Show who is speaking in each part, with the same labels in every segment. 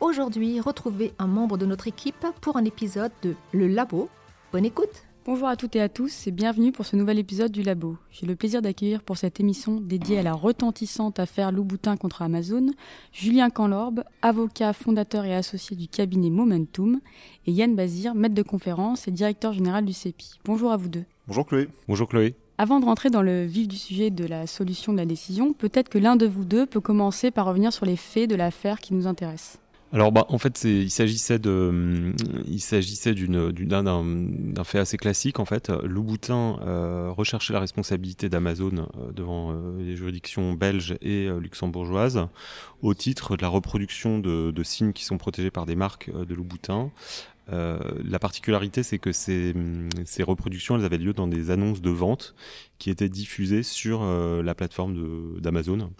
Speaker 1: Aujourd'hui, retrouvez un membre de notre équipe pour un épisode de Le Labo. Bonne écoute
Speaker 2: Bonjour à toutes et à tous et bienvenue pour ce nouvel épisode du Labo. J'ai le plaisir d'accueillir pour cette émission dédiée à la retentissante affaire Louboutin contre Amazon, Julien Canlorbe, avocat, fondateur et associé du cabinet Momentum, et Yann Bazir, maître de conférence et directeur général du CEPI. Bonjour à vous deux.
Speaker 3: Bonjour Chloé.
Speaker 4: Bonjour Chloé.
Speaker 2: Avant de rentrer dans le vif du sujet de la solution de la décision, peut-être que l'un de vous deux peut commencer par revenir sur les faits de l'affaire qui nous intéresse.
Speaker 4: Alors bah, en fait il s'agissait de il s'agissait d'une d'un fait assez classique en fait Louboutin euh, recherchait la responsabilité d'Amazon euh, devant euh, les juridictions belges et euh, luxembourgeoises au titre de la reproduction de, signes qui sont protégés par des marques de Louboutin. la particularité c'est que ces, ces reproductions elles avaient lieu dans des annonces de vente qui étaient diffusées sur la plateforme d'Amazon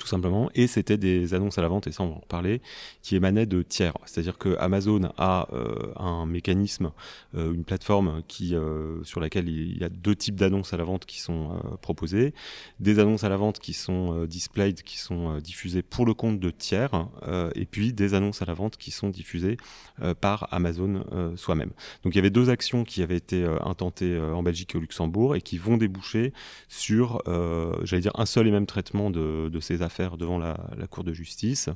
Speaker 4: tout simplement, et c'était des annonces à la vente, et ça on va en reparler, qui émanaient de tiers. C'est-à-dire que Amazon a euh, un mécanisme, euh, une plateforme qui, euh, sur laquelle il y a deux types d'annonces à la vente qui sont proposées, des annonces à la vente qui sont displayed, qui sont diffusées pour le compte de tiers, et puis des annonces à la vente qui sont diffusées par Amazon soi-même. Donc il y avait deux actions qui avaient été intentées en Belgique et au Luxembourg et qui vont déboucher sur, j'allais dire, un seul et même traitement de, de ces affaires affaire devant la, Cour de justice,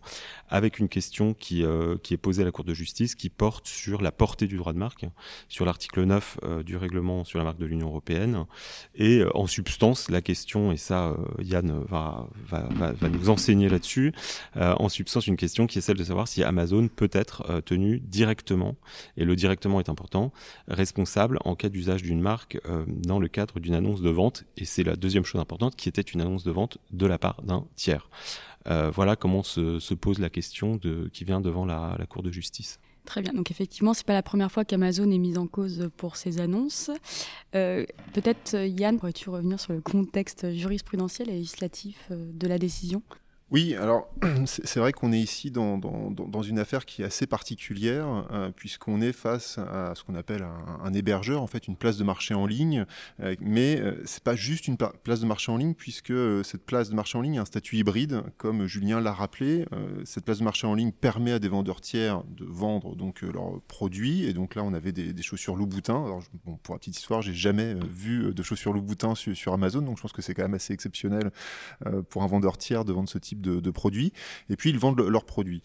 Speaker 4: avec une question qui, euh, qui est posée à la Cour de justice qui porte sur la portée du droit de marque, sur l'article 9 euh, du règlement sur la marque de l'Union européenne. Et euh, en substance, la question, et ça Yann va, va, nous enseigner là-dessus, en substance une question qui est celle de savoir si Amazon peut être tenu directement, et le directement est important, responsable en cas d'usage d'une marque dans le cadre d'une annonce de vente. Et c'est la deuxième chose importante, qui était une annonce de vente de la part d'un tiers. Euh, voilà comment se, se, pose la question qui vient devant la, Cour de justice.
Speaker 2: Très bien. Donc effectivement, c'est pas la première fois qu'Amazon est mise en cause pour ses annonces. Euh, Peut-être Yann, pourrais-tu revenir sur le contexte jurisprudentiel et législatif de la décision?
Speaker 3: Oui, alors c'est vrai qu'on est ici dans, une affaire qui est assez particulière, euh, puisqu'on est face à ce qu'on appelle un, hébergeur, en fait une place de marché en ligne, euh, mais euh, c'est pas juste une place de marché en ligne, puisque euh, cette place de marché en ligne a un statut hybride, comme Julien l'a rappelé. Cette place de marché en ligne permet à des vendeurs tiers de vendre donc leurs produits, et donc là on avait des, chaussures Louboutin. Alors pour la petite histoire, j'ai jamais vu de chaussures Louboutin sur, sur, Amazon, donc je pense que c'est quand même assez exceptionnel pour un vendeur tiers de vendre ce type de, produits, et puis ils vendent le, leurs produits.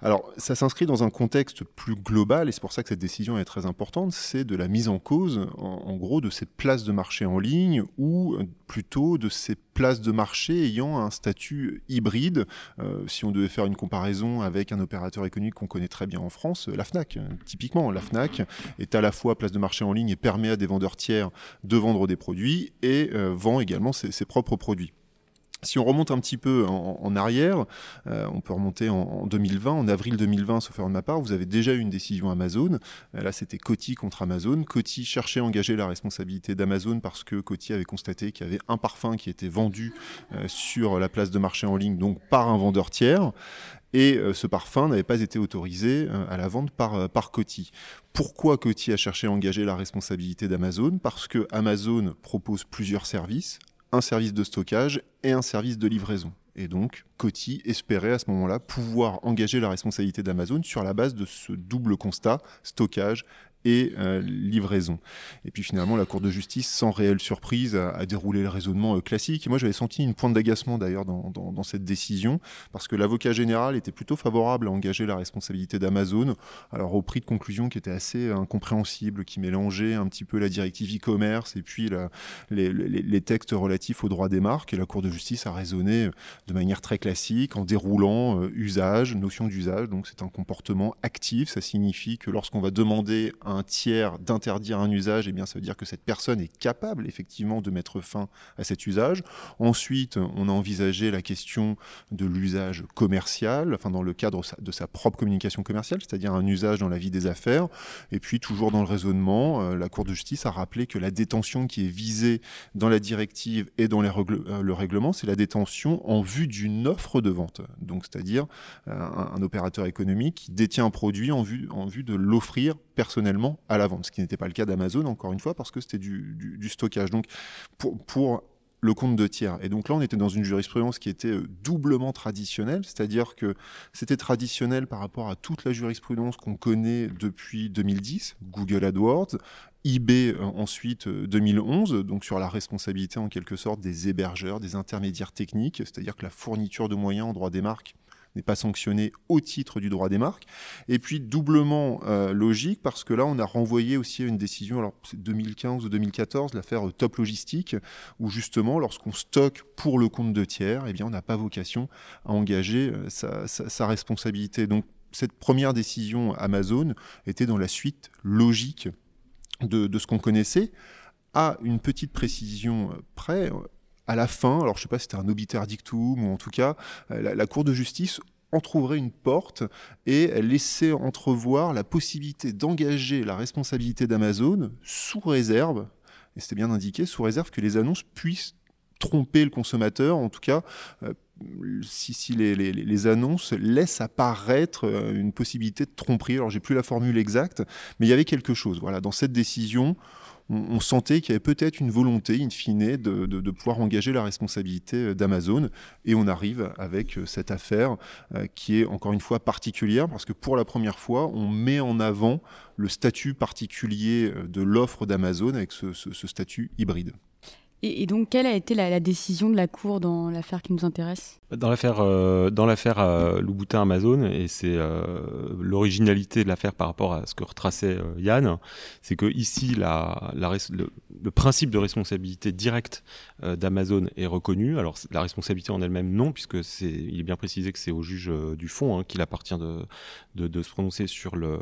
Speaker 3: Alors, ça s'inscrit dans un contexte plus global, et c'est pour ça que cette décision est très importante, c'est de la mise en cause, en, gros, de ces places de marché en ligne, ou plutôt de ces places de marché ayant un statut hybride. Euh, si on devait faire une comparaison avec un opérateur économique qu'on connaît très bien en France, la FNAC, typiquement, la FNAC est à la fois place de marché en ligne et permet à des vendeurs tiers de vendre des produits, et euh, vend également ses propres produits. Si on remonte un petit peu en, arrière, euh, on peut remonter en, en, 2020, en avril 2020, sauf erreur de ma part, vous avez déjà eu une décision Amazon. Euh, là, c'était Coty contre Amazon. Coty cherchait à engager la responsabilité d'Amazon parce que Coty avait constaté qu'il y avait un parfum qui était vendu euh, sur la place de marché en ligne, donc par un vendeur tiers. Et ce parfum n'avait pas été autorisé à la vente par, par Coty. Pourquoi Coty a cherché à engager la responsabilité d'Amazon? Parce que Amazon propose plusieurs services un service de stockage et un service de livraison. Et donc, Coty espérait à ce moment-là pouvoir engager la responsabilité d'Amazon sur la base de ce double constat, stockage et euh, livraison. Et puis finalement, la Cour de justice, sans réelle surprise, a, déroulé le raisonnement euh, classique. Et moi, j'avais senti une pointe d'agacement d'ailleurs dans, dans, cette décision, parce que l'avocat général était plutôt favorable à engager la responsabilité d'Amazon, alors au prix de conclusion qui était assez incompréhensible, qui mélangeait un petit peu la directive e-commerce et puis les, textes relatifs aux droits des marques. Et la Cour de justice a raisonné de manière très classique, en déroulant euh, usage, notion d'usage. Donc c'est un comportement actif. Ça signifie que lorsqu'on va demander un tiers d'interdire un usage, eh bien, ça veut dire que cette personne est capable effectivement de mettre fin à cet usage. Ensuite, on a envisagé la question de l'usage commercial, enfin dans le cadre de sa propre communication commerciale, c'est-à-dire un usage dans la vie des affaires. Et puis, toujours dans le raisonnement, euh, la Cour de justice a rappelé que la détention qui est visée dans la directive et dans euh, le règlement, c'est la détention en vue d'une offre de vente. Donc, c'est-à-dire euh, un, opérateur économique qui détient un produit en vue de l'offrir personnellement à la vente, ce qui n'était pas le cas d'Amazon, encore une fois, parce que c'était du, stockage. Donc, pour, pour le compte de tiers. Et donc là, on était dans une jurisprudence qui était euh, doublement traditionnelle, c'est-à-dire que c'était traditionnel par rapport à toute la jurisprudence qu'on connaît depuis 2010, Google AdWords, eBay euh, ensuite 2011, euh, donc sur la responsabilité en quelque sorte des hébergeurs, des intermédiaires techniques, c'est-à-dire que la fourniture de moyens en droit des marques n'est pas sanctionné au titre du droit des marques. Et puis doublement euh, logique parce que là on a renvoyé aussi une décision, alors c'est 2015 ou 2014, l'affaire Top Logistique, où justement lorsqu'on stocke pour le compte de tiers, eh bien on n'a pas vocation à engager euh, sa, responsabilité. Donc cette première décision Amazon était dans la suite logique de ce qu'on connaissait, à une petite précision près à la fin, alors je ne sais pas si c'était un obiter dictum ou en tout cas, euh, la, Cour de justice trouverait une porte et laissait entrevoir la possibilité d'engager la responsabilité d'Amazon sous réserve, et c'était bien indiqué, sous réserve que les annonces puissent tromper le consommateur, en tout cas, euh, si, les, les, annonces laissent apparaître euh, une possibilité de tromperie. Alors j'ai plus la formule exacte, mais il y avait quelque chose. Voilà, dans cette décision, on, sentait qu'il y avait peut-être une volonté, in fine, de, pouvoir engager la responsabilité euh, d'Amazon. Et on arrive avec euh, cette affaire euh, qui est encore une fois particulière parce que pour la première fois, on met en avant le statut particulier de l'offre d'Amazon avec ce statut hybride.
Speaker 2: Et, donc, quelle a été la, décision de la Cour dans l'affaire qui nous intéresse?
Speaker 4: Dans l'affaire euh, dans l'affaire euh, Louboutin Amazon, et c'est euh, l'originalité de l'affaire par rapport à ce que retraçait euh, Yann, c'est que ici, le, principe de responsabilité directe d'Amazon est reconnu. Alors, la responsabilité en elle-même, non, puisque il est bien précisé que c'est au juge du fond hein, qu'il appartient de, se prononcer sur le,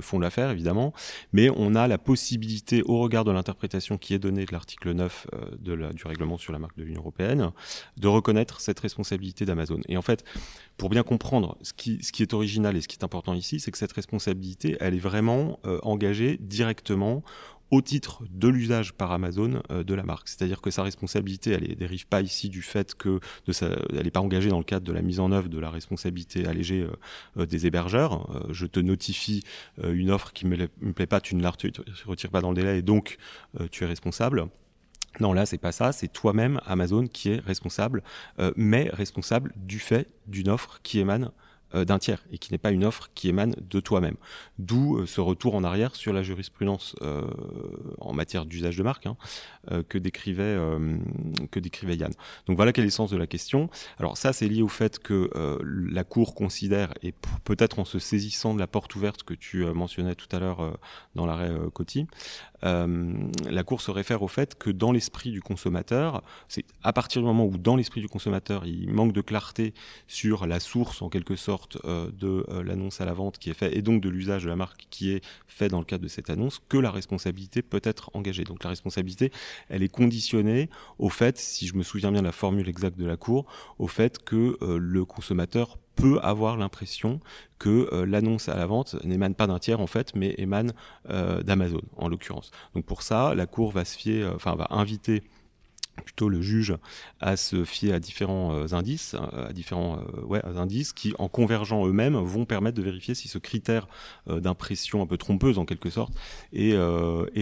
Speaker 4: fond de l'affaire, évidemment. Mais on a la possibilité, au regard de l'interprétation qui est donnée de l'article 9, euh, de la, du règlement sur la marque de l'Union européenne, de reconnaître responsabilité d'Amazon. Et en fait, pour bien comprendre ce qui, est original et ce qui est important ici, c'est que cette responsabilité, elle est vraiment euh, engagée directement au titre de l'usage par Amazon euh, de la marque. C'est-à-dire que sa responsabilité, elle ne dérive pas ici du fait que elle n'est pas engagée dans le cadre de la mise en œuvre de la responsabilité allégée des hébergeurs. je te notifie une offre qui ne me, me, plaît pas, tu ne la retires pas dans le délai et donc tu es responsable. Non, là, c'est pas ça. C'est toi-même, Amazon, qui est responsable, euh, mais responsable du fait d'une offre qui émane euh, d'un tiers et qui n'est pas une offre qui émane de toi-même. D'où euh, ce retour en arrière sur la jurisprudence en matière d'usage de marque hein, que, décrivait, que décrivait Yann. Donc voilà quel est le sens de la question. Alors ça, c'est lié au fait que la Cour considère, et peut-être en se saisissant de la porte ouverte que tu mentionnais tout à l'heure dans l'arrêt Coty, la Cour se réfère au fait que dans l'esprit du consommateur, c'est à partir du moment où dans l'esprit du consommateur, il manque de clarté sur la source en quelque sorte euh, de euh, l'annonce à la vente qui est faite et donc de l'usage de la marque qui est fait dans le cadre de cette annonce que la responsabilité peut être engagée. Donc la responsabilité, elle est conditionnée au fait, si je me souviens bien de la formule exacte de la Cour, au fait que euh, le consommateur peut avoir l'impression que l'annonce à la vente n'émane pas d'un tiers en fait, mais émane d'Amazon en l'occurrence. Donc pour ça, la Cour va se fier, enfin va inviter plutôt le juge à se fier à différents euh, indices, euh, à différents euh, indices qui, en convergeant eux-mêmes, vont permettre de vérifier si ce critère d'impression un peu trompeuse en quelque sorte est,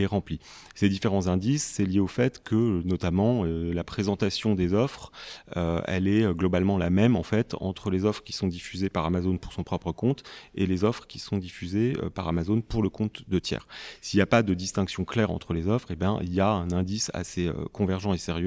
Speaker 4: rempli. Ces différents indices, c'est lié au fait que, notamment, la présentation des offres, elle est globalement la même en fait entre les offres qui sont diffusées par Amazon pour son propre compte et les offres qui sont diffusées par Amazon pour le compte de tiers. S'il n'y a pas de distinction claire entre les offres, eh bien, il y a un indice assez convergent et sérieux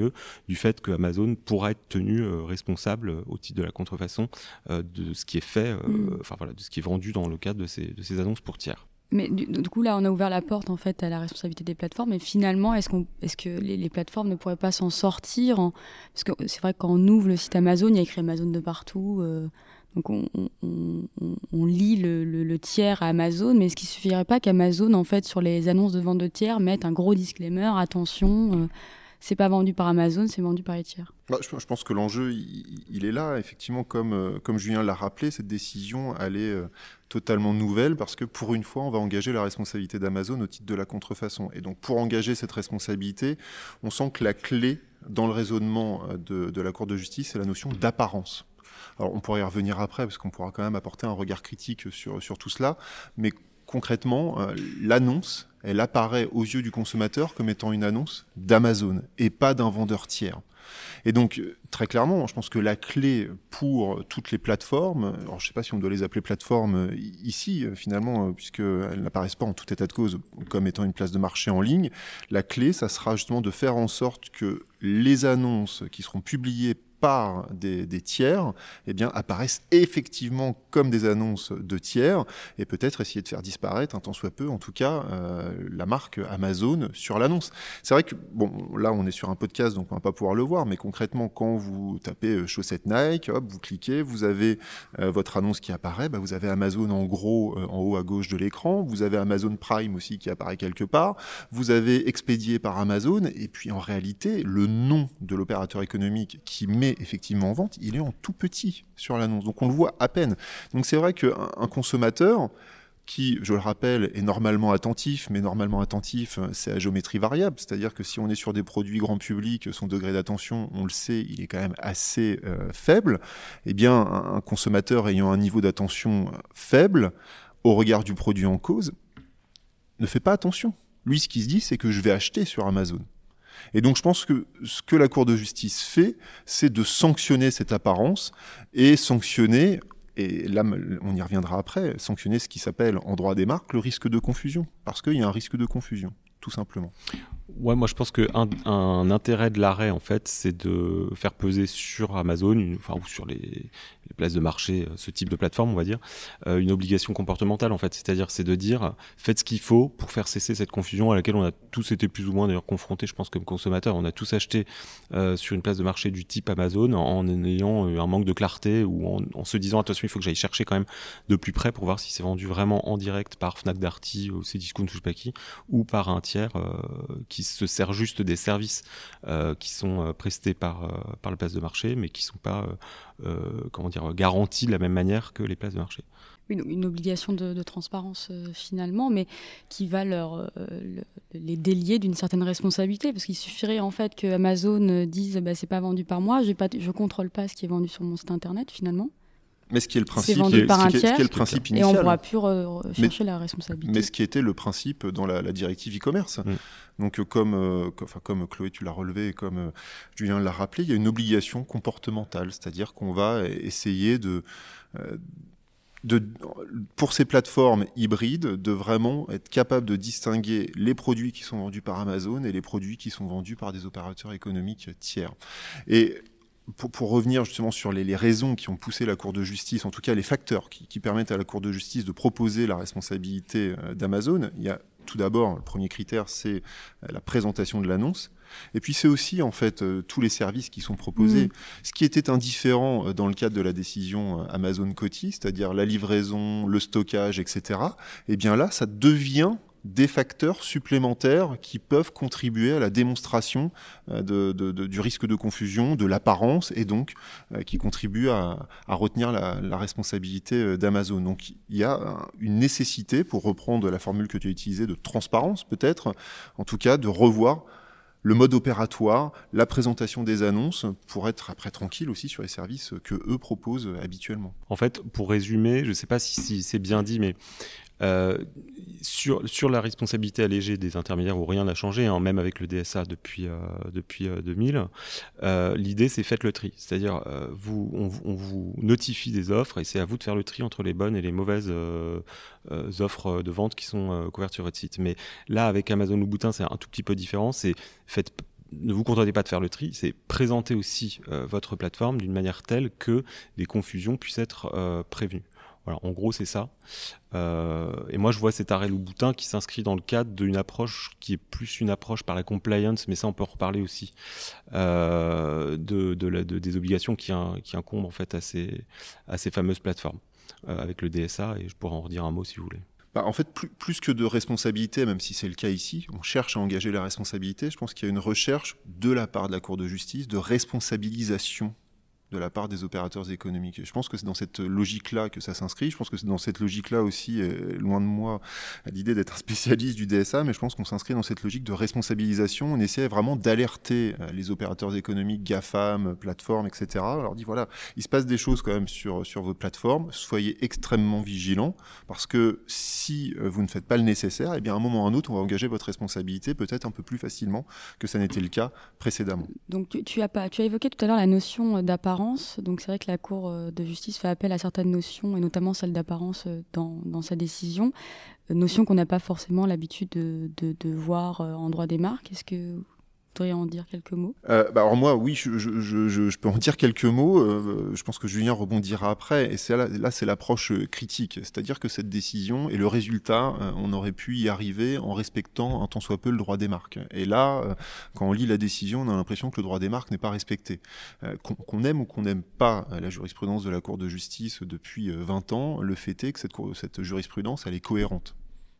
Speaker 4: du fait que Amazon pourra être tenu euh, responsable euh, au titre de la contrefaçon euh, de ce qui est fait, mm. enfin voilà, de ce qui est vendu dans le cadre de ces, de ces annonces pour tiers.
Speaker 2: Mais du, coup, là, on a ouvert la porte en fait à la responsabilité des plateformes. Et finalement, est-ce qu'on, est-ce que les, plateformes ne pourraient pas s'en sortir Parce que c'est vrai que quand on ouvre le site Amazon, il y a écrit Amazon de partout. Donc on, lit le, tiers à Amazon, mais est-ce qu'il suffirait pas qu'Amazon, en fait, sur les annonces de vente de tiers, mette un gros disclaimer, attention, c'est pas vendu par Amazon, c'est vendu par les tiers.
Speaker 3: Bah, je, pense que l'enjeu, il, est là. Effectivement, comme, euh, comme Julien l'a rappelé, cette décision, elle est euh, totalement nouvelle parce que pour une fois, on va engager la responsabilité d'Amazon au titre de la contrefaçon. Et donc, pour engager cette responsabilité, on sent que la clé dans le raisonnement euh, de, de la Cour de justice, c'est la notion d'apparence. Alors, on pourrait y revenir après parce qu'on pourra quand même apporter un regard critique sur, sur tout cela. Mais concrètement, l'annonce, elle apparaît aux yeux du consommateur comme étant une annonce d'Amazon et pas d'un vendeur tiers. Et donc, très clairement, je pense que la clé pour toutes les plateformes, alors je ne sais pas si on doit les appeler plateformes ici, finalement, puisqu'elles n'apparaissent pas en tout état de cause comme étant une place de marché en ligne, la clé, ça sera justement de faire en sorte que les annonces qui seront publiées par des, tiers eh bien, apparaissent effectivement comme des annonces de tiers et peut-être essayer de faire disparaître un tant soit peu, en tout cas, euh, la marque Amazon sur l'annonce. C'est vrai que, bon, là, on est sur un podcast, donc on va pas pouvoir le voir, mais concrètement, quand vous tapez euh, chaussettes Nike, hop, vous cliquez, vous avez euh, votre annonce qui apparaît, bah, vous avez Amazon en gros en haut à gauche de l'écran, vous avez Amazon Prime aussi qui apparaît quelque part, vous avez expédié par Amazon, et puis en réalité, le nom de l'opérateur économique qui met effectivement en vente, il est en tout petit sur l'annonce. Donc on le voit à peine. Donc c'est vrai qu'un consommateur qui, je le rappelle, est normalement attentif, mais normalement attentif, c'est à géométrie variable. C'est-à-dire que si on est sur des produits grand public, son degré d'attention, on le sait, il est quand même assez euh, faible. Eh bien, un, consommateur ayant un niveau d'attention faible, au regard du produit en cause, ne fait pas attention. Lui, ce qu'il se dit, c'est que je vais acheter sur Amazon. Et donc je pense que ce que la Cour de justice fait, c'est de sanctionner cette apparence et sanctionner, et là on y reviendra après, sanctionner ce qui s'appelle en droit des marques le risque de confusion, parce qu'il y a un risque de confusion, tout simplement.
Speaker 4: Ouais, moi je pense qu'un un intérêt de l'arrêt, en fait, c'est de faire peser sur Amazon, enfin, ou sur les, places de marché, euh, ce type de plateforme, on va dire, euh, une obligation comportementale en fait. C'est-à-dire, c'est de dire, faites ce qu'il faut pour faire cesser cette confusion à laquelle on a tous été plus ou moins d'ailleurs confrontés, je pense, comme consommateurs. On a tous acheté euh, sur une place de marché du type Amazon en, ayant un manque de clarté ou en, se disant, attention, il faut que j'aille chercher quand même de plus près pour voir si c'est vendu vraiment en direct par Fnac Darty ou Cdiscount ou je sais pas qui, ou par un tiers qui se sert juste des services qui sont prestés par, par la place de marché, mais qui sont pas euh, comment dire, garantie de la même manière que les places de marché.
Speaker 2: Une, obligation de, transparence euh, finalement, mais qui va leur, euh, les délier d'une certaine responsabilité, parce qu'il suffirait en fait que Amazon dise bah, c'est pas vendu par moi, je ne contrôle pas ce qui est vendu sur mon site internet finalement.
Speaker 3: Mais ce qui est le principe,
Speaker 2: vendu par un tiers,
Speaker 3: le principe initial.
Speaker 2: Et on ne pourra plus chercher la responsabilité.
Speaker 3: Mais ce qui était le principe dans la, directive e-commerce. Mm. Donc, euh, comme, euh, enfin, comme Chloé, tu l'as relevé, et comme euh, Julien l'a rappelé, il y a une obligation comportementale, c'est-à-dire qu'on va essayer de, de, pour ces plateformes hybrides, de vraiment être capable de distinguer les produits qui sont vendus par Amazon et les produits qui sont vendus par des opérateurs économiques tiers. Et pour, revenir justement sur les, raisons qui ont poussé la Cour de justice, en tout cas les facteurs qui, permettent à la Cour de justice de proposer la responsabilité euh, d'Amazon, il y a tout d'abord, le premier critère, c'est euh, la présentation de l'annonce. Et puis c'est aussi en fait euh, tous les services qui sont proposés. Mmh. Ce qui était indifférent dans le cadre de la décision Amazon Coty, c'est-à-dire la livraison, le stockage, etc. Eh bien là, ça devient des facteurs supplémentaires qui peuvent contribuer à la démonstration euh, du risque de confusion, de l'apparence, et donc euh, qui contribuent à, retenir la, responsabilité euh, d'Amazon. Donc il y a une nécessité, pour reprendre la formule que tu as utilisée, de transparence peut-être, en tout cas de revoir le mode opératoire, la présentation des annonces pour être après tranquille aussi sur les services que eux proposent habituellement.
Speaker 4: En fait, pour résumer, je ne sais pas si c'est bien dit, mais euh, sur, sur la responsabilité allégée des intermédiaires où rien n'a changé, hein, même avec le DSA depuis, euh, depuis 2000, euh, l'idée c'est faites le tri. C'est-à-dire, vous, on, vous notifie des offres et c'est à vous de faire le tri entre les bonnes et les mauvaises offres de vente qui sont couvertes sur votre site. Mais là, avec Amazon ou Boutin, c'est un tout petit peu différent. C'est faites ne vous contentez pas de faire le tri, c'est présenter aussi votre plateforme d'une manière telle que les confusions puissent être prévenues Voilà, en gros, c'est ça. Euh, et moi, je vois cet arrêt Louboutin qui s'inscrit dans le cadre d'une approche qui est plus une approche par la compliance, mais ça, on peut en reparler aussi, euh, de, des obligations qui, incombent en fait à ces, fameuses plateformes euh, avec le DSA. Et je pourrais en redire un mot si vous voulez.
Speaker 3: Bah, en fait, plus, que de responsabilité, même si c'est le cas ici, on cherche à engager la responsabilité. Je pense qu'il y a une recherche de la part de la Cour de justice de responsabilisation de la part des opérateurs économiques. Je pense que c'est dans cette logique-là que ça s'inscrit. Je pense que c'est dans cette logique-là aussi, loin de moi, l'idée d'être un spécialiste du DSA, mais je pense qu'on s'inscrit dans cette logique de responsabilisation. On essaie vraiment d'alerter euh, les opérateurs économiques, GAFAM, plateformes, etc. On leur dit voilà, il se passe des choses quand même sur, sur votre plateforme. Soyez extrêmement vigilants parce que si euh, vous ne faites pas le nécessaire, eh bien à un moment ou à un autre, on va engager votre responsabilité peut-être un peu plus facilement que ça n'était le cas précédemment.
Speaker 2: Donc as, tu as évoqué tout à l'heure la notion d'apparence donc c'est vrai que la Cour euh, de justice fait appel à certaines notions, et notamment celle d'apparence euh, dans, sa décision, euh, notion qu'on n'a pas forcément l'habitude de, de, de, voir en droit des marques. Est-ce que en dire quelques mots?
Speaker 3: Euh, bah Alors moi, oui, je, peux en dire quelques mots. Euh, je pense que Julien rebondira après. Et c'est là, là c'est l'approche euh, critique. C'est-à-dire que cette décision et le résultat, on aurait pu y arriver en respectant un tant soit peu le droit des marques. Et là, quand on lit la décision, on a l'impression que le droit des marques n'est pas respecté. qu'on aime ou qu'on n'aime pas la jurisprudence de la Cour de justice depuis 20 ans, le fait est que cette, cette jurisprudence, elle est cohérente.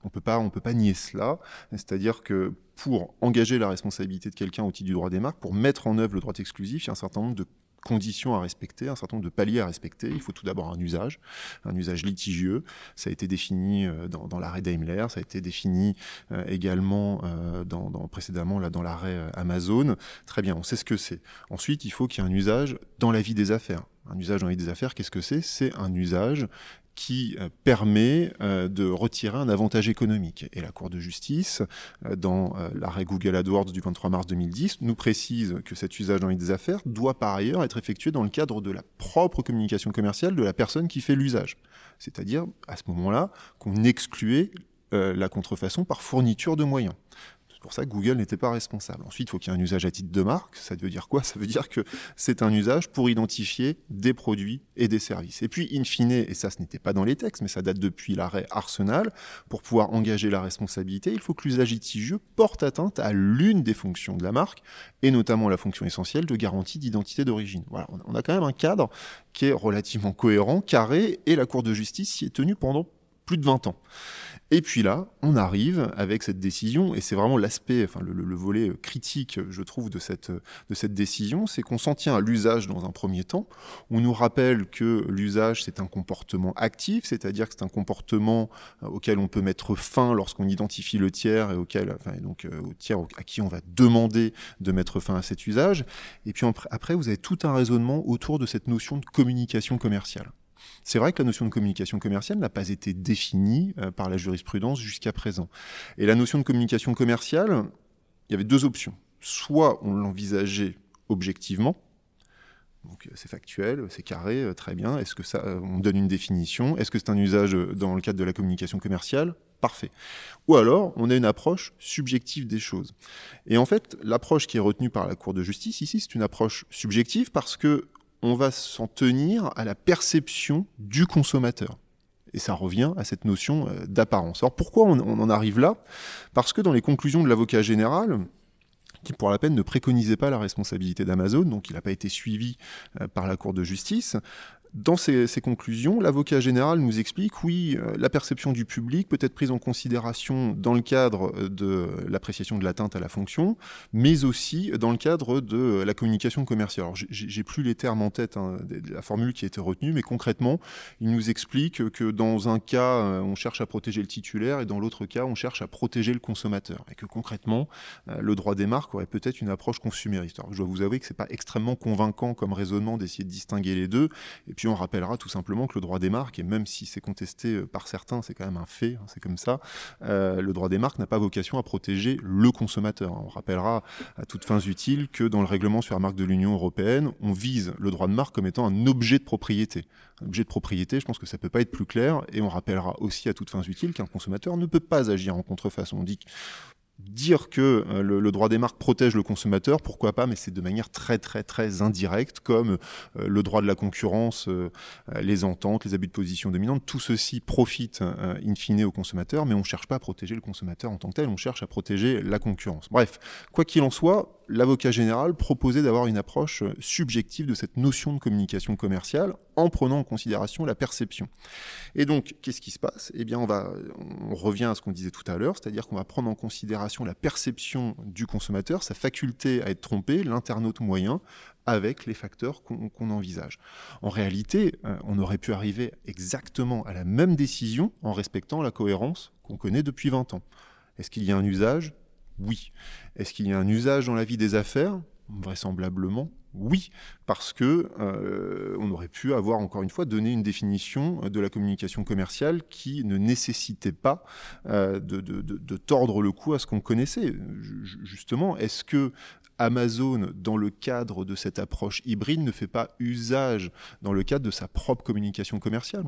Speaker 3: On on peut pas nier cela. C'est-à-dire que pour engager la responsabilité de quelqu'un au titre du droit des marques, pour mettre en œuvre le droit exclusif, il y a un certain nombre de conditions à respecter, un certain nombre de paliers à respecter. Il faut tout d'abord un usage, un usage litigieux. Ça a été défini euh, dans, l'arrêt Daimler, ça a été défini euh, également euh, précédemment dans l'arrêt Amazon. Très bien, on sait ce que c'est. Ensuite, il faut qu'il y ait un usage dans la vie des affaires. Un usage dans la vie des affaires, qu'est-ce que c'est? C'est un usage qui euh, permet euh, de retirer un avantage économique. Et la Cour de justice, euh, dans l'arrêt Google AdWords du 23 mars 2010, nous précise que cet usage dans les affaires doit par ailleurs être effectué dans le cadre de la propre communication commerciale de la personne qui fait l'usage. C'est-à-dire, à ce moment-là, qu'on excluait la contrefaçon par fourniture de moyens pour ça Google n'était pas responsable. Ensuite, il faut qu'il y ait un usage à titre de marque. Ça veut dire quoi? Ça veut dire que c'est un usage pour identifier des produits et des services. Et puis, in fine, et ça, ce n'était pas dans les textes, mais ça date depuis l'arrêt Arsenal, pour pouvoir engager la responsabilité, il faut que l'usage litigieux porte atteinte à l'une des fonctions de la marque, et notamment la fonction essentielle de garantie d'identité d'origine. Voilà, on a quand même un cadre qui est relativement cohérent, carré, et la Cour de justice s'y est tenue pendant plus de 20 ans. Et puis là, on arrive avec cette décision, et c'est vraiment l'aspect, enfin le, le, volet critique, je trouve, de cette, de cette décision, c'est qu'on s'en tient à l'usage dans un premier temps. On nous rappelle que l'usage, c'est un comportement actif, c'est-à-dire que c'est un comportement euh, auquel on peut mettre fin lorsqu'on identifie le tiers et auquel, enfin, donc, euh, au tiers à qui on va demander de mettre fin à cet usage. Et puis après, vous avez tout un raisonnement autour de cette notion de communication commerciale. C'est vrai que la notion de communication commerciale n'a pas été définie euh, par la jurisprudence jusqu'à présent. Et la notion de communication commerciale, il y avait deux options. Soit on l'envisageait objectivement, donc euh, c'est factuel, c'est carré, euh, très bien. Est-ce que ça, on donne une définition Est-ce que c'est un usage dans le cadre de la communication commerciale Parfait. Ou alors, on a une approche subjective des choses. Et en fait, l'approche qui est retenue par la Cour de justice ici, c'est une approche subjective parce que on va s'en tenir à la perception du consommateur. Et ça revient à cette notion euh, d'apparence. Alors pourquoi on, en arrive là? Parce que dans les conclusions de l'avocat général, qui pour la peine ne préconisait pas la responsabilité d'Amazon, donc il n'a pas été suivi euh, par la Cour de justice, dans ces, conclusions, l'avocat général nous explique, oui, euh, la perception du public peut être prise en considération dans le cadre euh, de l'appréciation de l'atteinte à la fonction, mais aussi dans le cadre de la communication commerciale. Alors, j'ai plus les termes en tête, hein, de la formule qui a été retenue, mais concrètement, il nous explique que dans un cas, euh, on cherche à protéger le titulaire et dans l'autre cas, on cherche à protéger le consommateur. Et que concrètement, le droit des marques aurait peut-être une approche consumériste. Alors, je dois vous avouer que c'est pas extrêmement convaincant comme raisonnement d'essayer de distinguer les deux. On rappellera tout simplement que le droit des marques, et même si c'est contesté euh, par certains, c'est quand même un fait, hein, c'est comme ça, euh, le droit des marques n'a pas vocation à protéger le consommateur. On rappellera à toutes fins utiles que dans le règlement sur la marque de l'Union européenne, on vise le droit de marque comme étant un objet de propriété. Un objet de propriété, je pense que ça peut pas être plus clair, et on rappellera aussi à toutes fins utiles qu'un consommateur ne peut pas agir en contrefaçon. On dit dire que euh, le, droit des marques protège le consommateur, pourquoi pas, mais c'est de manière très très très indirecte, comme euh, le droit de la concurrence, euh, les ententes, les abus de position dominante, tout ceci profite in fine au consommateur, mais on ne cherche pas à protéger le consommateur en tant que tel, on cherche à protéger la concurrence. Bref, quoi qu'il en soit, l'avocat général proposait d'avoir une approche subjective de cette notion de communication commerciale en prenant en considération la perception. Et donc, qu'est-ce qui se passe? Eh bien, on, va, on revient à ce qu'on disait tout à l'heure, c'est-à-dire qu'on va prendre en considération la perception du consommateur, sa faculté à être trompé, l'internaute moyen, avec les facteurs qu'on envisage. En réalité, euh, on aurait pu arriver exactement à la même décision en respectant la cohérence qu'on connaît depuis 20 ans. Est-ce qu'il y a un usage? Oui. Est-ce qu'il y a un usage dans la vie des affaires? Vraisemblablement, oui, parce que euh, on aurait pu avoir encore une fois donné une définition de la communication commerciale qui ne nécessitait pas euh, de, tordre le cou à ce qu'on connaissait. justement, est-ce que Amazon, dans le cadre de cette approche hybride, ne fait pas usage dans le cadre de sa propre communication commerciale?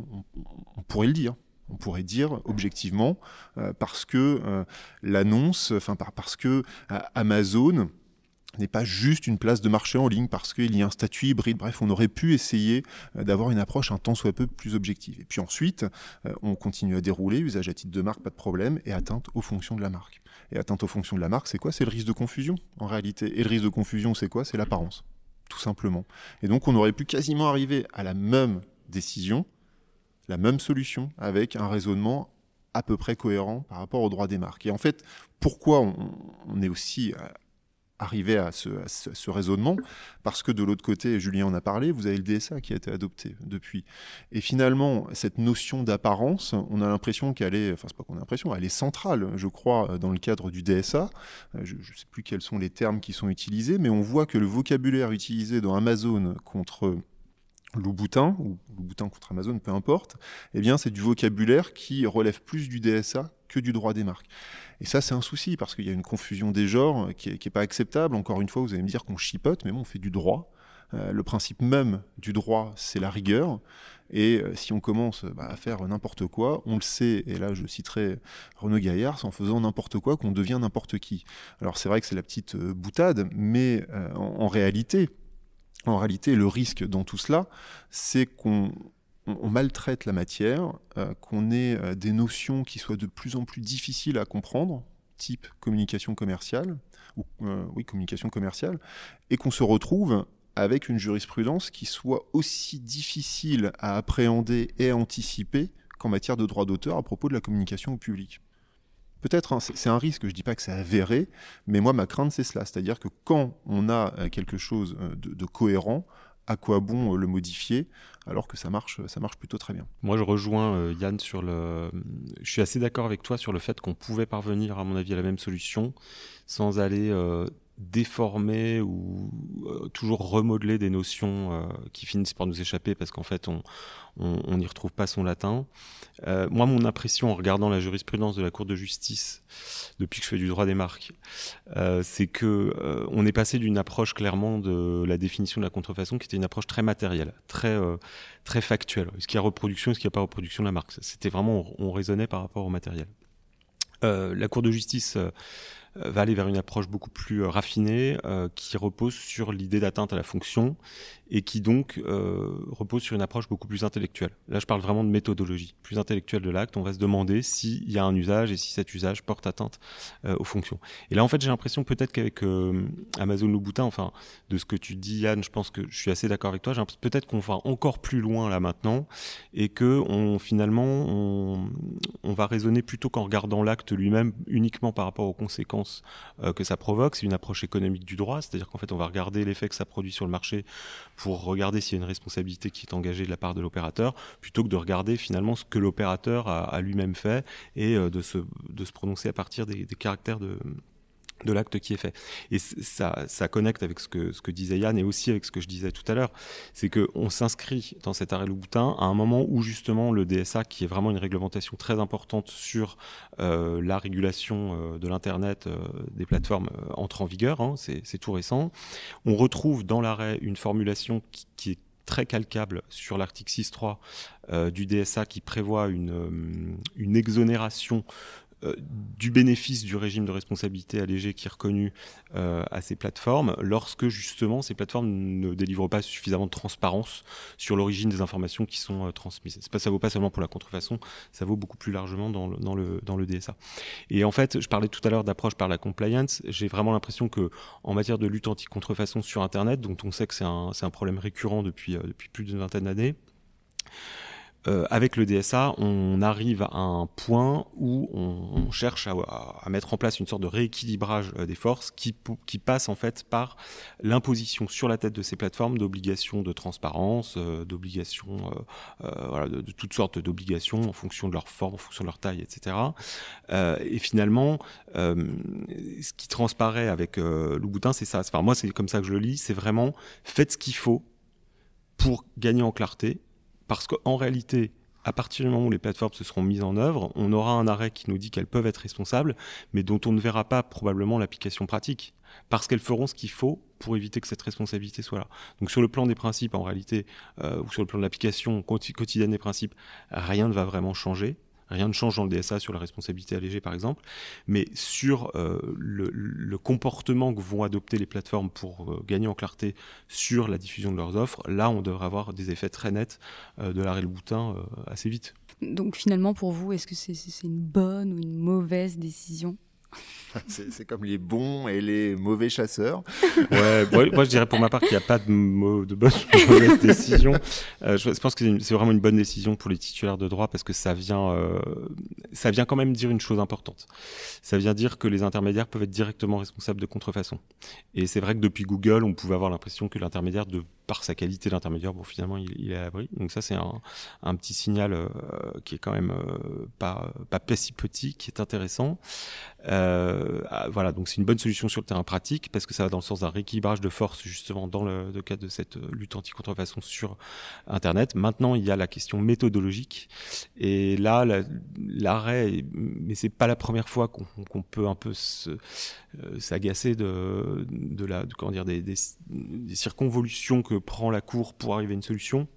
Speaker 3: On, pourrait le dire on pourrait dire objectivement, euh, parce que l'annonce, enfin parce que Amazon n'est pas juste une place de marché en ligne parce qu'il y a un statut hybride. Bref, on aurait pu essayer euh, d'avoir une approche un tant soit peu plus objective. Et puis ensuite, euh, on continue à dérouler, usage à titre de marque, pas de problème, et atteinte aux fonctions de la marque. Et atteinte aux fonctions de la marque, c'est quoi? C'est le risque de confusion, en réalité. Et le risque de confusion, c'est quoi? C'est l'apparence, tout simplement. Et donc, on aurait pu quasiment arriver à la même décision, la même solution, avec un raisonnement à peu près cohérent par rapport au droit des marques. Et en fait, pourquoi on, est aussi euh, arriver à ce, raisonnement, parce que de l'autre côté, Julien en a parlé, vous avez le DSA qui a été adopté depuis. Et finalement, cette notion d'apparence, on a l'impression qu'elle est, enfin c'est pas qu'on a l'impression, elle est centrale, je crois, dans le cadre du DSA. Euh, je ne sais plus quels sont les termes qui sont utilisés, mais on voit que le vocabulaire utilisé dans Amazon contre Louboutin, ou Louboutin contre Amazon, peu importe, eh bien c'est du vocabulaire qui relève plus du DSA que du droit des marques. Et ça, c'est un souci, parce qu'il y a une confusion des genres qui n'est pas acceptable. Encore une fois, vous allez me dire qu'on chipote, mais bon, on fait du droit. Euh, le principe même du droit, c'est la rigueur. Et euh, si on commence bah, à faire n'importe quoi, on le sait, et là je citerai Renaud Gaillard, c'est en faisant n'importe quoi qu'on devient n'importe qui. Alors c'est vrai que c'est la petite euh, boutade, mais en, réalité, en réalité, le risque dans tout cela, c'est qu'on on, maltraite la matière, euh, qu'on ait euh, des notions qui soient de plus en plus difficiles à comprendre, type communication commerciale, ou euh, oui, communication commerciale, et qu'on se retrouve avec une jurisprudence qui soit aussi difficile à appréhender et à anticiper qu'en matière de droit d'auteur à propos de la communication au public. Peut-être, hein, c'est un risque, je ne dis pas que c'est avéré, mais moi, ma crainte, c'est cela. C'est-à-dire que quand on a quelque chose de cohérent, à quoi bon le modifier alors que ça marche, ça marche plutôt très bien.
Speaker 4: Moi, je rejoins euh, Yann sur le. Je suis assez d'accord avec toi sur le fait qu'on pouvait parvenir, à mon avis, à la même solution sans aller euh, déformer ou euh, toujours remodeler des notions qui finissent par nous échapper parce qu'en fait, on n'y retrouve pas son latin. moi, mon impression en regardant la jurisprudence de la Cour de justice depuis que je fais du droit des marques, c'est que on est passé d'une approche clairement de la définition de la contrefaçon qui était une approche très matérielle, très très factuel. Est-ce qu'il y a reproduction, est-ce qu'il n'y a pas reproduction de la marque C'était vraiment, on, raisonnait par rapport au matériel. Euh, la Cour de justice euh, euh, va aller vers une approche beaucoup plus euh, raffinée euh, qui repose sur l'idée d'atteinte à la fonction et qui donc repose sur une approche beaucoup plus intellectuelle. Là, je parle vraiment de méthodologie, plus intellectuelle de l'acte. On va se demander s'il y a un usage et si cet usage porte atteinte aux fonctions. Et là, en fait, j'ai l'impression peut-être qu'avec Amazon Louboutin, enfin, de ce que tu dis, Yann, je pense que je suis assez d'accord avec toi. Peut-être qu'on va encore plus loin là maintenant et que on, finalement, on va raisonner plutôt qu'en regardant l'acte lui-même uniquement par rapport aux conséquences euh, que ça provoque. C'est une approche économique du droit, c'est-à-dire qu'en fait, on va regarder l'effet que ça produit sur le marché pour regarder s'il y a une responsabilité qui est engagée de la part de l'opérateur, plutôt que de regarder finalement ce que l'opérateur a, lui-même fait et euh, de, se, de se prononcer à partir des caractères de de l'acte qui est fait. Et ça, ça connecte avec ce que, ce que disait Yann et aussi avec ce que je disais tout à l'heure. C'est qu'on s'inscrit dans cet arrêt Louboutin à un moment où justement le DSA, qui est vraiment une réglementation très importante sur euh, la régulation euh, de l'Internet, euh, des plateformes, entre en vigueur, hein, c'est tout récent. On retrouve dans l'arrêt une formulation qui, qui est très calcable sur l'article 6.3 du DSA qui prévoit une, une exonération du bénéfice du régime de responsabilité allégée qui est reconnu à ces plateformes lorsque justement ces plateformes ne délivrent pas suffisamment de transparence sur l'origine des informations qui sont transmises. Pas, ça vaut pas seulement pour la contrefaçon, ça vaut beaucoup plus largement dans le, dans le, dans le DSA. Et en fait, je parlais tout à l'heure d'approche par la compliance. J'ai vraiment l'impression que en matière de lutte anti-contrefaçon sur Internet, dont on sait que c'est un, un, problème récurrent depuis, depuis plus d'une vingtaine d'années, euh, avec le DSA, on arrive à un point où on, cherche à, mettre en place une sorte de rééquilibrage euh, des forces qui, qui passe en fait par l'imposition sur la tête de ces plateformes d'obligations de transparence, euh, d'obligations, voilà, de, toutes sortes d'obligations en fonction de leur forme, en fonction de leur taille, etc. et finalement, ce qui transparaît avec Louboutin, c'est ça. Enfin, moi, c'est comme ça que je le lis. C'est vraiment faites ce qu'il faut pour gagner en clarté parce qu'en réalité, à partir du moment où les plateformes se seront mises en œuvre, on aura un arrêt qui nous dit qu'elles peuvent être responsables, mais dont on ne verra pas probablement l'application pratique, parce qu'elles feront ce qu'il faut pour éviter que cette responsabilité soit là. Donc sur le plan des principes, en réalité, euh, ou sur le plan de l'application quotidienne des principes, rien ne va vraiment changer. Rien ne change dans le DSA sur la responsabilité allégée, par exemple, mais sur euh, le, comportement que vont adopter les plateformes pour euh, gagner en clarté sur la diffusion de leurs offres, là, on devrait avoir des effets très nets euh, de l'arrêt le boutin assez vite.
Speaker 2: Donc finalement, pour vous, est-ce que c'est une bonne ou une mauvaise décision?
Speaker 3: c'est comme les bons et les mauvais chasseurs.
Speaker 4: Ouais, moi je dirais pour ma part qu'il n'y a pas de, de bonne mauvaise décision. Euh, je, pense que c'est vraiment une bonne décision pour les titulaires de droit parce que ça vient, euh, ça vient quand même dire une chose importante. Ça vient dire que les intermédiaires peuvent être directement responsables de contrefaçon. Et c'est vrai que depuis Google, on pouvait avoir l'impression que l'intermédiaire de par sa qualité d'intermédiaire, bon, finalement, il, est à l'abri. Donc ça, c'est un, petit signal euh, qui est quand même euh, pas, pas si petit, qui est intéressant. Euh, ah, voilà, donc c'est une bonne solution sur le terrain pratique parce que ça va dans le sens d'un rééquilibrage de force justement dans le, cadre de cette lutte anti-contrefaçon sur Internet. Maintenant, il y a la question méthodologique et là, l'arrêt, mais c'est pas la première fois qu'on peut un peu s'agacer de, la, comment dire, des circonvolutions que prend la Cour pour arriver à une solution.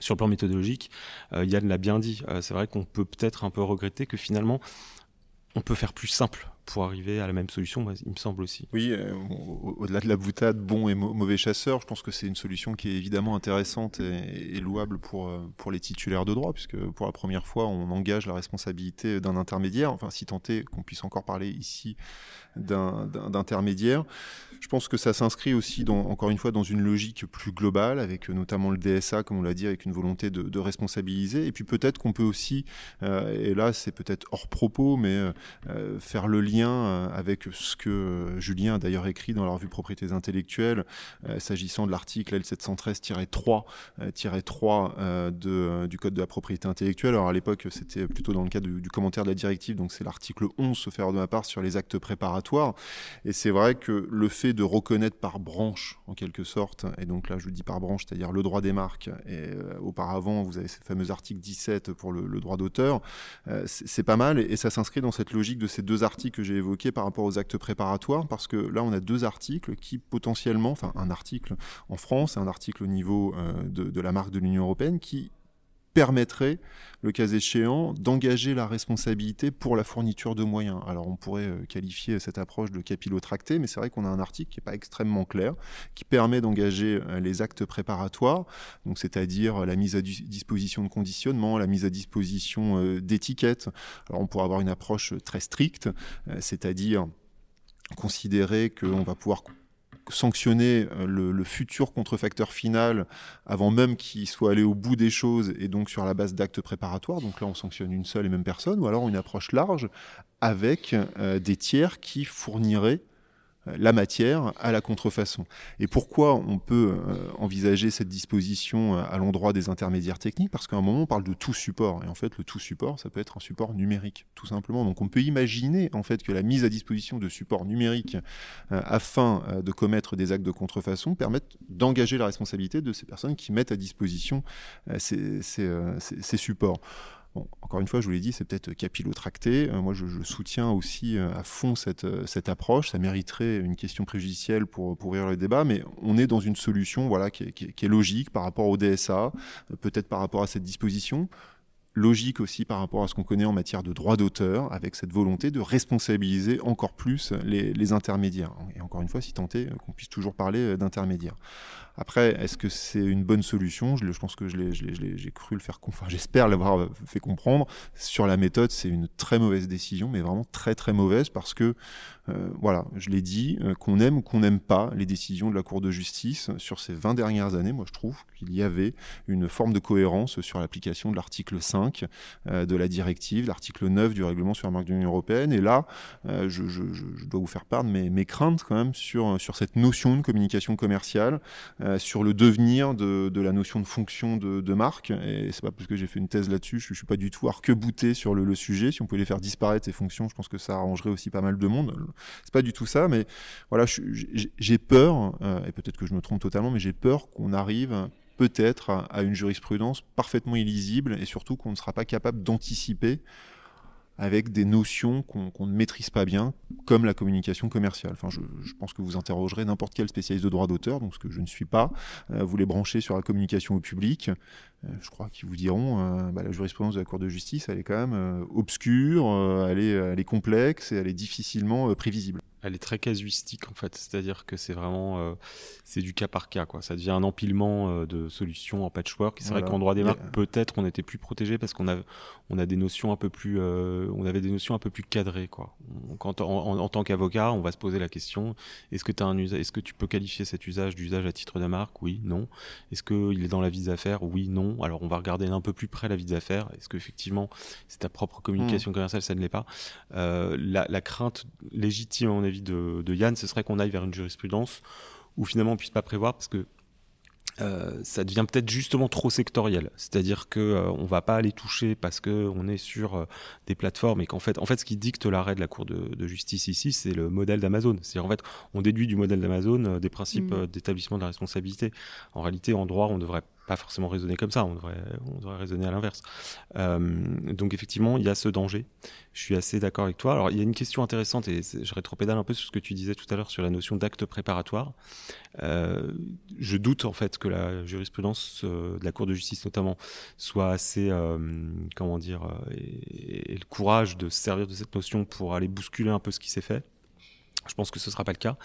Speaker 4: Sur le plan méthodologique, euh, Yann l'a bien dit, euh, c'est vrai qu'on peut peut-être un peu regretter que finalement, on peut faire plus simple pour arriver à la même solution, il me semble aussi.
Speaker 3: Oui, euh, au-delà de la boutade, bon et mauvais chasseur, je pense que c'est une solution qui est évidemment intéressante et, louable pour, pour les titulaires de droit, puisque pour la première fois, on engage la responsabilité d'un intermédiaire, enfin si tant est qu'on puisse encore parler ici d'intermédiaire. Je pense que ça s'inscrit aussi, dans, encore une fois, dans une logique plus globale, avec euh, notamment le DSA, comme on l'a dit, avec une volonté de, responsabiliser. Et puis peut-être qu'on peut aussi, euh, et là c'est peut-être hors propos, mais euh, faire le lien avec ce que Julien a d'ailleurs écrit dans la revue Propriétés intellectuelles, s'agissant de l'article L713-3 3 de, du Code de la propriété intellectuelle. Alors à l'époque, c'était plutôt dans le cadre du, commentaire de la directive, donc c'est l'article 11, se faire de ma part, sur les actes préparatoires. Et c'est vrai que le fait de reconnaître par branche, en quelque sorte, et donc là je dis par branche, c'est-à-dire le droit des marques, et euh, auparavant vous avez ce fameux article 17 pour le, droit d'auteur, euh, c'est pas mal, et, ça s'inscrit dans cette logique de ces deux articles j'ai évoqués par rapport aux actes préparatoires, parce que là on a deux articles qui potentiellement, enfin un article en France et un article au niveau euh, de la marque de l'Union européenne, qui permettrait, le cas échéant, d'engager la responsabilité pour la fourniture de moyens. Alors on pourrait euh, qualifier cette approche de capillotracté, mais c'est vrai qu'on a un article qui n'est pas extrêmement clair, qui permet d'engager euh, les actes préparatoires, donc c'est-à-dire la mise à disposition de conditionnement, la mise à disposition euh, d'étiquettes. Alors on pourrait avoir une approche très stricte, c'est-à-dire considérer qu'on va pouvoir sanctionner euh, le, futur contrefacteur final avant même qu'il soit allé au bout des choses et donc sur la base d'actes préparatoires. Donc là, on sanctionne une seule et même personne, ou alors une approche large avec euh, des tiers qui fourniraient la matière à la contrefaçon. Et pourquoi on peut euh, envisager cette disposition euh, à l'endroit des intermédiaires techniques? Parce qu'à un moment, on parle de tout support. Et en fait, le tout support, ça peut être un support numérique, tout simplement. Donc on peut imaginer en fait que la mise à disposition de supports numériques euh, afin de commettre des actes de contrefaçon permette d'engager la responsabilité de ces personnes qui mettent à disposition ces supports encore une fois, je vous l'ai dit, c'est peut-être capillotracté. Euh, moi, je, soutiens aussi euh, à fond cette, euh, cette, approche. Ça mériterait une question préjudicielle pour, pour ouvrir le débat, mais on est dans une solution voilà, qui est, logique par rapport au DSA, peut-être par rapport à cette disposition logique aussi par rapport à ce qu'on connaît en matière de droit d'auteur, avec cette volonté de responsabiliser encore plus les, intermédiaires. Et encore une fois, si tenter qu'on puisse toujours parler d'intermédiaires. Après, est-ce que c'est une bonne solution? Je, pense que j'ai cru le faire comprendre, j'espère l'avoir fait comprendre. Sur la méthode, c'est une très mauvaise décision, mais vraiment très très mauvaise parce que, euh, voilà, je l'ai dit, euh, qu'on aime ou qu'on n'aime pas les décisions de la Cour de justice sur ces 20 dernières années, moi je trouve qu'il y avait une forme de cohérence sur l'application de l'article 5 euh, de la directive, l'article 9 du règlement sur la marque de l'Union européenne. Et là, euh, je, dois vous faire part de mes, craintes quand même sur, sur cette notion de communication commerciale euh, sur le devenir de, de, la notion de fonction de, de marque. Et c'est pas parce que j'ai fait une thèse là-dessus, je, je suis pas du tout arc-bouté sur le, sujet. Si on pouvait les faire disparaître ces fonctions, je pense que ça arrangerait aussi pas mal de monde. C'est pas du tout ça, mais voilà, j'ai peur, et peut-être que je me trompe totalement, mais j'ai peur qu'on arrive peut-être à, une jurisprudence parfaitement illisible et surtout qu'on ne sera pas capable d'anticiper avec des notions qu'on qu ne maîtrise pas bien, comme la communication commerciale. Enfin, je, pense que vous interrogerez n'importe quel spécialiste de droit d'auteur, donc ce que je ne suis pas. Euh, vous les branchez sur la communication au public. Euh, je crois qu'ils vous diront, euh, bah, la jurisprudence de la Cour de justice, elle est quand même euh, obscure, elle, est, complexe et elle est difficilement prévisible
Speaker 4: elle est très casuistique en fait, c'est-à-dire que c'est vraiment euh, c'est du cas par cas quoi. Ça devient un empilement euh, de solutions en patchwork. C'est voilà. vrai qu'en droit des marques yeah. peut-être on était plus protégé parce qu'on a on a des notions un peu plus euh, on avait des notions un peu plus cadrées quoi. Quand en, en, en tant qu'avocat, on va se poser la question est-ce que tu as un usage est-ce que tu peux qualifier cet usage d'usage à titre de marque? Oui, non. Est-ce que il est dans la vie des affaires Oui, non. Alors on va regarder un peu plus près la vie des affaires. Est-ce que effectivement c'est ta propre communication mmh. commerciale Ça ne l'est pas? La, la, crainte légitime à de, de Yann, ce serait qu'on aille vers une jurisprudence où finalement on puisse pas prévoir parce que euh, ça devient peut-être justement trop sectoriel, c'est-à-dire que euh, on va pas aller toucher parce que on est sur euh, des plateformes et qu'en fait, en fait, ce qui dicte l'arrêt de la Cour de, de justice ici, c'est le modèle d'Amazon. C'est-à-dire en fait, on déduit du modèle d'Amazon euh, des principes mmh. d'établissement de la responsabilité. En réalité, en droit, on devrait forcément raisonner comme ça, on devrait, on devrait raisonner à l'inverse. Euh, donc effectivement, il y a ce danger. Je suis assez d'accord avec toi. Alors il y a une question intéressante et je rétropédale un peu sur ce que tu disais tout à l'heure sur la notion d'acte préparatoire. Euh, je doute en fait que la jurisprudence euh, de la Cour de justice notamment soit assez, comment dire, et le courage de se servir de cette notion pour aller bousculer un peu ce qui s'est fait. Je pense que ce ne sera pas le cas,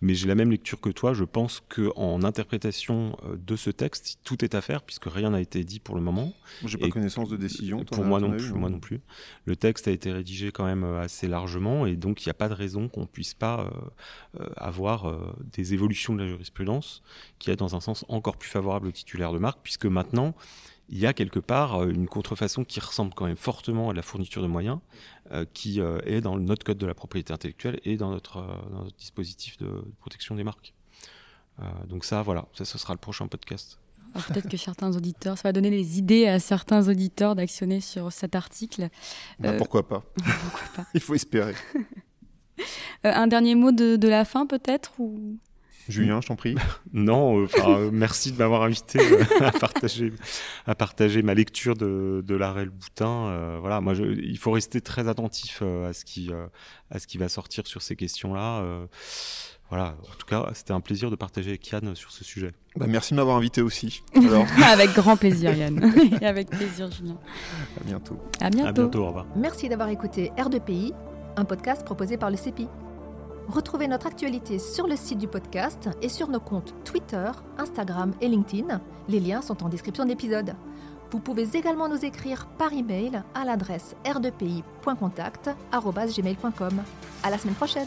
Speaker 4: mais j'ai la même lecture que toi. Je pense qu'en interprétation euh, de ce texte, tout est à faire puisque rien n'a été dit pour le moment.
Speaker 3: J'ai pas connaissance de décision.
Speaker 4: Pour moi non plus. Moi non plus. Le texte a été rédigé quand même euh, assez largement et donc il n'y a pas de raison qu'on puisse pas euh, avoir euh, des évolutions de la jurisprudence qui est dans un sens encore plus favorable aux titulaires de marque puisque maintenant il y a quelque part euh, une contrefaçon qui ressemble quand même fortement à la fourniture de moyens, euh, qui euh, est dans notre code de la propriété intellectuelle et dans notre, euh, dans notre dispositif de, de, protection des marques. Euh, donc ça, voilà, ça, ce sera le prochain podcast.
Speaker 2: Peut-être que certains auditeurs, ça va donner des idées à certains auditeurs d'actionner sur cet article.
Speaker 3: Bah, pourquoi pas,
Speaker 2: pourquoi pas
Speaker 3: Il faut espérer.
Speaker 2: un dernier mot de, de la fin peut-être ou...
Speaker 3: Julien, je t'en prie.
Speaker 4: non, euh, merci de m'avoir invité euh, à, partager, à partager ma lecture de, de l'arrêt Le Boutin. Euh, voilà, moi, je, il faut rester très attentif euh, à, ce qui, euh, à ce qui va sortir sur ces questions-là. Euh, voilà, en tout cas, c'était un plaisir de partager avec Yann sur ce sujet.
Speaker 3: Bah, merci de m'avoir invité aussi.
Speaker 2: Alors. avec grand plaisir, Yann. Et avec plaisir, Julien.
Speaker 3: À bientôt.
Speaker 2: À bientôt.
Speaker 4: À bientôt, au revoir.
Speaker 1: Merci d'avoir écouté R2PI, un podcast proposé par le CEPI. Retrouvez notre actualité sur le site du podcast et sur nos comptes Twitter, Instagram et LinkedIn. Les liens sont en description de l'épisode. Vous pouvez également nous écrire par email à l'adresse r2pi.contact@gmail.com. À la semaine prochaine.